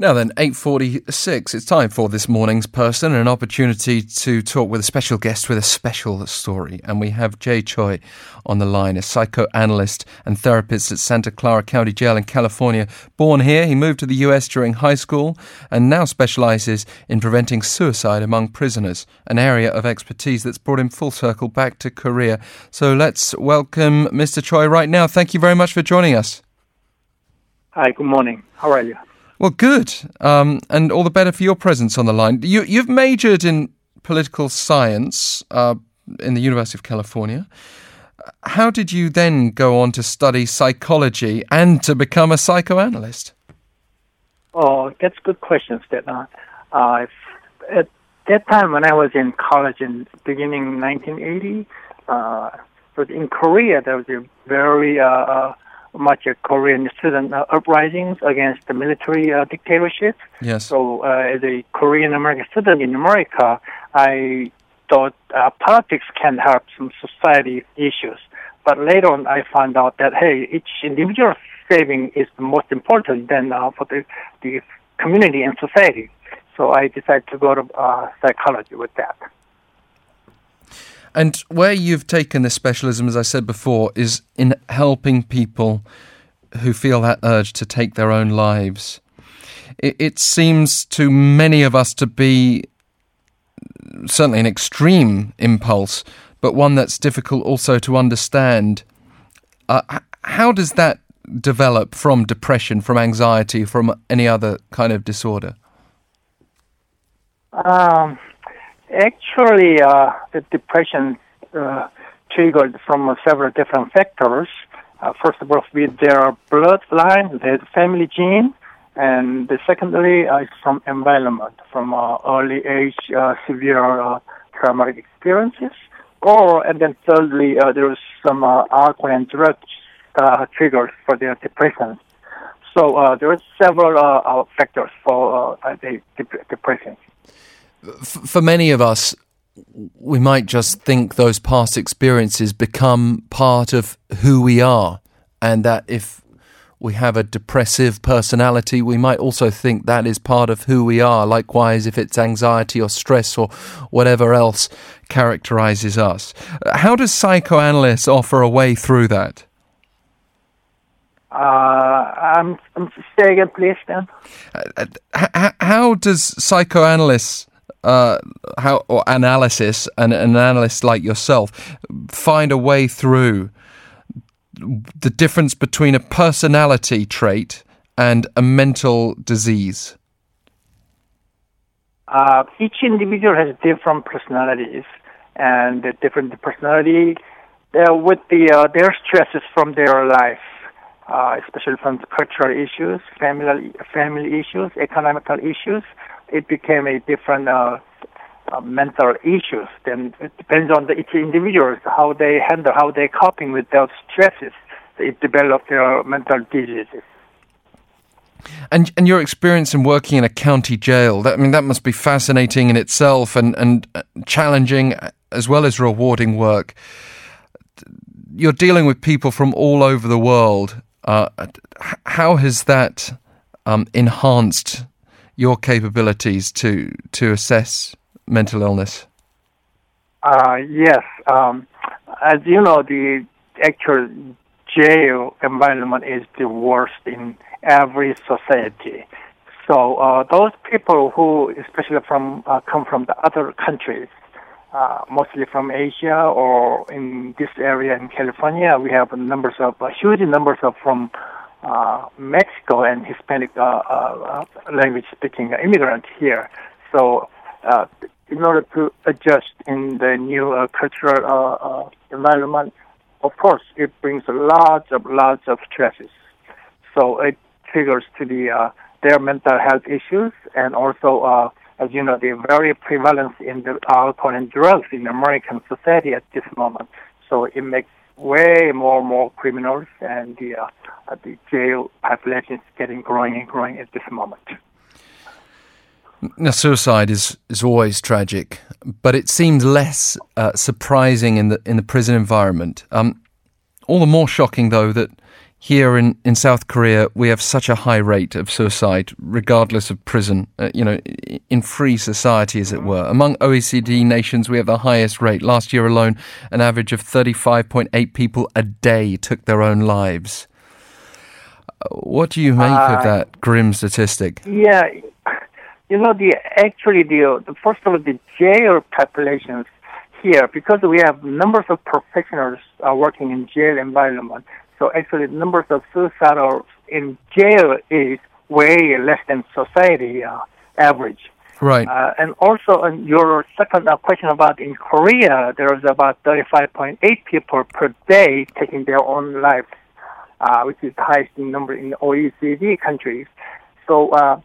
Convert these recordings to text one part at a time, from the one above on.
Now then, 8.46, it's time for this morning's person, and an opportunity to talk with a special guest with a special story. And we have Jay Choi on the line, a psychoanalyst and therapist at Santa Clara County Jail in California. Born here, he moved to the US during high school and now specializes in preventing suicide among prisoners, an area of expertise that's brought him full circle back to Korea. So let's welcome Mr. Choi right now. Thank you very much for joining us. Hi, good morning. How are you? Well, good, um, and all the better for your presence on the line. You, you've majored in political science uh, in the University of California. How did you then go on to study psychology and to become a psychoanalyst? Oh, that's a good question, Stefan. Uh, at that time, when I was in college in beginning 1980, uh, in Korea, there was a very uh, uh much Korean student uh, uprisings against the military uh, dictatorship. Yes. So, uh, as a Korean American student in America, I thought uh, politics can help some society issues. But later on, I found out that hey, each individual saving is the most important than uh, for the the community and society. So I decided to go to uh, psychology with that. And where you've taken this specialism, as I said before, is in helping people who feel that urge to take their own lives. It, it seems to many of us to be certainly an extreme impulse, but one that's difficult also to understand. Uh, how does that develop from depression, from anxiety, from any other kind of disorder? Um, Actually, uh, the depression uh, triggered from several different factors. Uh, first of all, with their bloodline, their family gene, and the secondly uh, is from environment, from uh, early age uh, severe uh, traumatic experiences, or and then thirdly uh, there is some uh, alcohol and drug uh, triggers for their depression. So uh, there are several uh, uh, factors for uh, the dep- depression for many of us, we might just think those past experiences become part of who we are, and that if we have a depressive personality, we might also think that is part of who we are. Likewise, if it's anxiety or stress or whatever else characterizes us. How does psychoanalysts offer a way through that? Uh, I'm, I'm say again, please, Dan. Uh, uh how does psychoanalysts uh, how or analysis and an analyst like yourself find a way through the difference between a personality trait and a mental disease? Uh, each individual has different personalities and different personality uh, with the uh, their stresses from their life, uh, especially from cultural issues, family family issues, economical issues it became a different uh, uh, mental issues. Then it depends on the, each individuals how they handle, how they coping with those stresses. It develop their mental diseases. And and your experience in working in a county jail, that, I mean, that must be fascinating in itself and, and uh, challenging as well as rewarding work. You're dealing with people from all over the world. Uh, how has that um, enhanced your capabilities to to assess mental illness? Uh, yes. Um, as you know, the actual jail environment is the worst in every society. So uh, those people who, especially from uh, come from the other countries, uh, mostly from Asia or in this area in California, we have numbers of uh, huge numbers of from Uh, Mexico and Hispanic uh, uh, language speaking immigrants here. So, uh, in order to adjust in the new uh, cultural environment, of course, it brings lots of lots of stresses. So it triggers to the their mental health issues and also as you know, the very prevalence in the alcohol and drugs in American society at this moment. So it makes way more and more criminals, and the uh, the jail population is getting growing and growing at this moment. Now, suicide is, is always tragic, but it seems less uh, surprising in the in the prison environment. Um, all the more shocking, though, that here in, in South Korea, we have such a high rate of suicide, regardless of prison, uh, you know, in free society, as it were. Among OECD nations, we have the highest rate. Last year alone, an average of 35.8 people a day took their own lives. Uh, what do you make uh, of that grim statistic? Yeah, you know, the actually the, the first of all, the jail populations here, because we have numbers of professionals uh, working in jail environment, so actually, the numbers of suicides in jail is way less than society uh, average. Right. Uh, and also, on your second uh, question about in Korea, there is about 35.8 people per day taking their own lives, uh, which is the highest number in OECD countries. So, uh,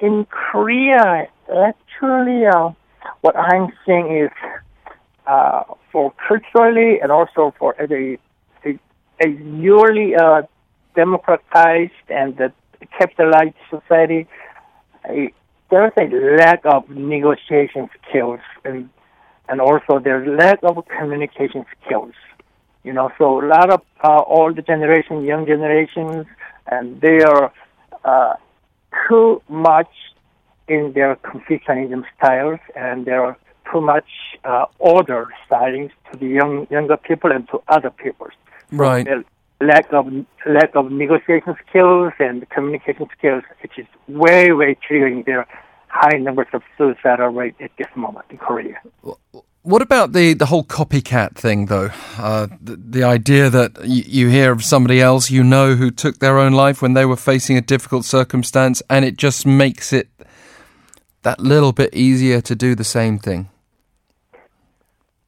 in Korea, actually, uh, what I'm saying is, for culturally and also for the a newly uh, democratized and uh, capitalized society, a, there's a lack of negotiation skills and and also there's lack of communication skills. You know, so a lot of uh, old generation, young generations, and they are uh, too much in their Confucianism styles, and they are too much uh, order stylings to the young younger people and to other people. Right. lack of lack of negotiation skills and communication skills, which is way way triggering their high numbers of suicidal rate at this moment in Korea. What about the, the whole copycat thing, though? Uh, the, the, idea that y- you hear of somebody else you know who took their own life when they were facing a difficult circumstance, and it just makes it that little bit easier to do the same thing.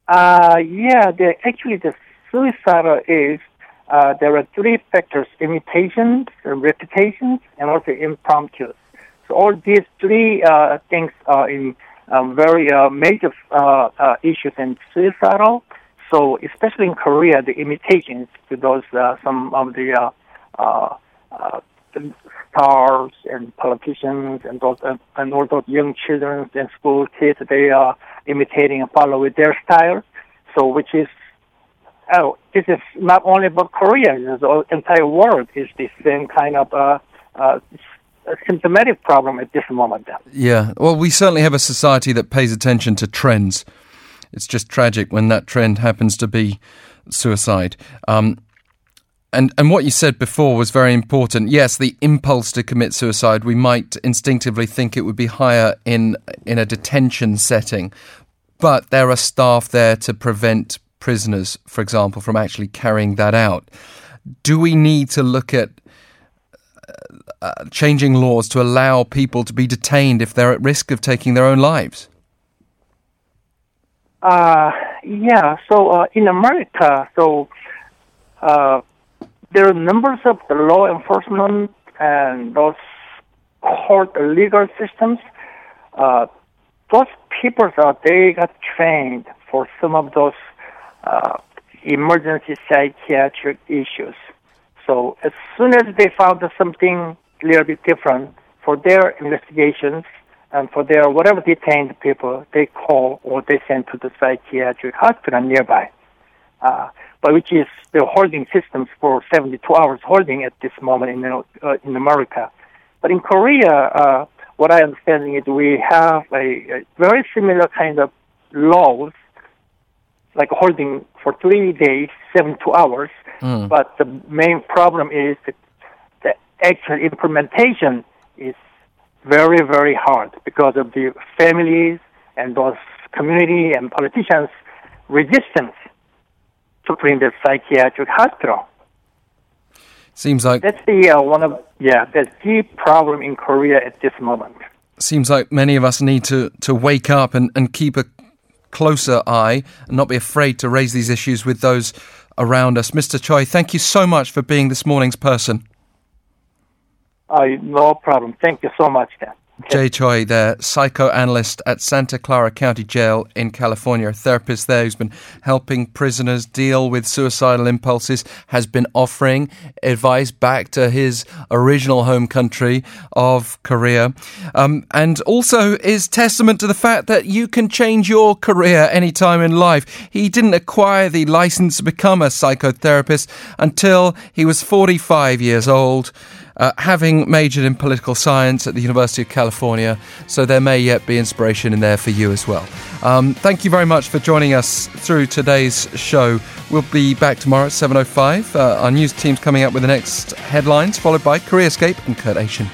Uh, yeah, the, actually, the suicidal is uh, there are three factors: imitations, repetitions, and also impromptu. So all these three uh, things are in um, very uh, major uh, uh, issues in suicidal. So especially in Korea, the imitations to those uh, some of the stars and politicians and those and all those young children and school kids, they are imitating and follow with their style. So which is oh, this is not only about Korea, the entire world is the same kind of uh, uh, symptomatic problem at this moment. Yeah, well, we certainly have a society that pays attention to trends. It's just tragic when that trend happens to be suicide. Um, and and what you said before was very important. Yes, the impulse to commit suicide, we might instinctively think it would be higher in in a detention setting, but there are staff there to prevent prisoners, for example, from actually carrying that out. Do we need to look at uh, uh, changing laws to allow people to be detained if they're at risk of taking their own lives? Uh, yeah. So uh, in America, so uh, there are numbers of the law enforcement and those court legal systems. Uh, those people, uh, they got trained for some of those uh, emergency psychiatric issues. So as soon as they found something a little bit different for their investigations and for their whatever detained people, they call or they send to the psychiatric hospital nearby. Uh, but which is the holding systems for 72 hours holding at this moment in uh, in America. But in Korea, uh, what I understand is we have a, a very similar kind of laws like holding for three days, seven 72 hours. Mm. But the main problem is that the actual implementation is very, very hard because of the families and those community and politicians' resistance to bring the psychiatric hospital. Seems like that's the uh, one of yeah that's the problem in Korea at this moment. Seems like many of us need to, to wake up and, and keep a closer eye and not be afraid to raise these issues with those around us. Mr. Choi, thank you so much for being this morning's person. Uh, no problem. Thank you so much, Dan. Jay Choi, the psychoanalyst at Santa Clara County Jail in California, a therapist there who's been helping prisoners deal with suicidal impulses, has been offering advice back to his original home country of Korea, um, and also is testament to the fact that you can change your career anytime in life. He didn't acquire the license to become a psychotherapist until he was 45 years old uh, having majored in political science at the University of California, so there may yet be inspiration in there for you as well. Um, thank you very much for joining us through today's show. We'll be back tomorrow at 7.05. Uh, our news team's coming up with the next headlines, followed by Koreascape and Kurt Asian.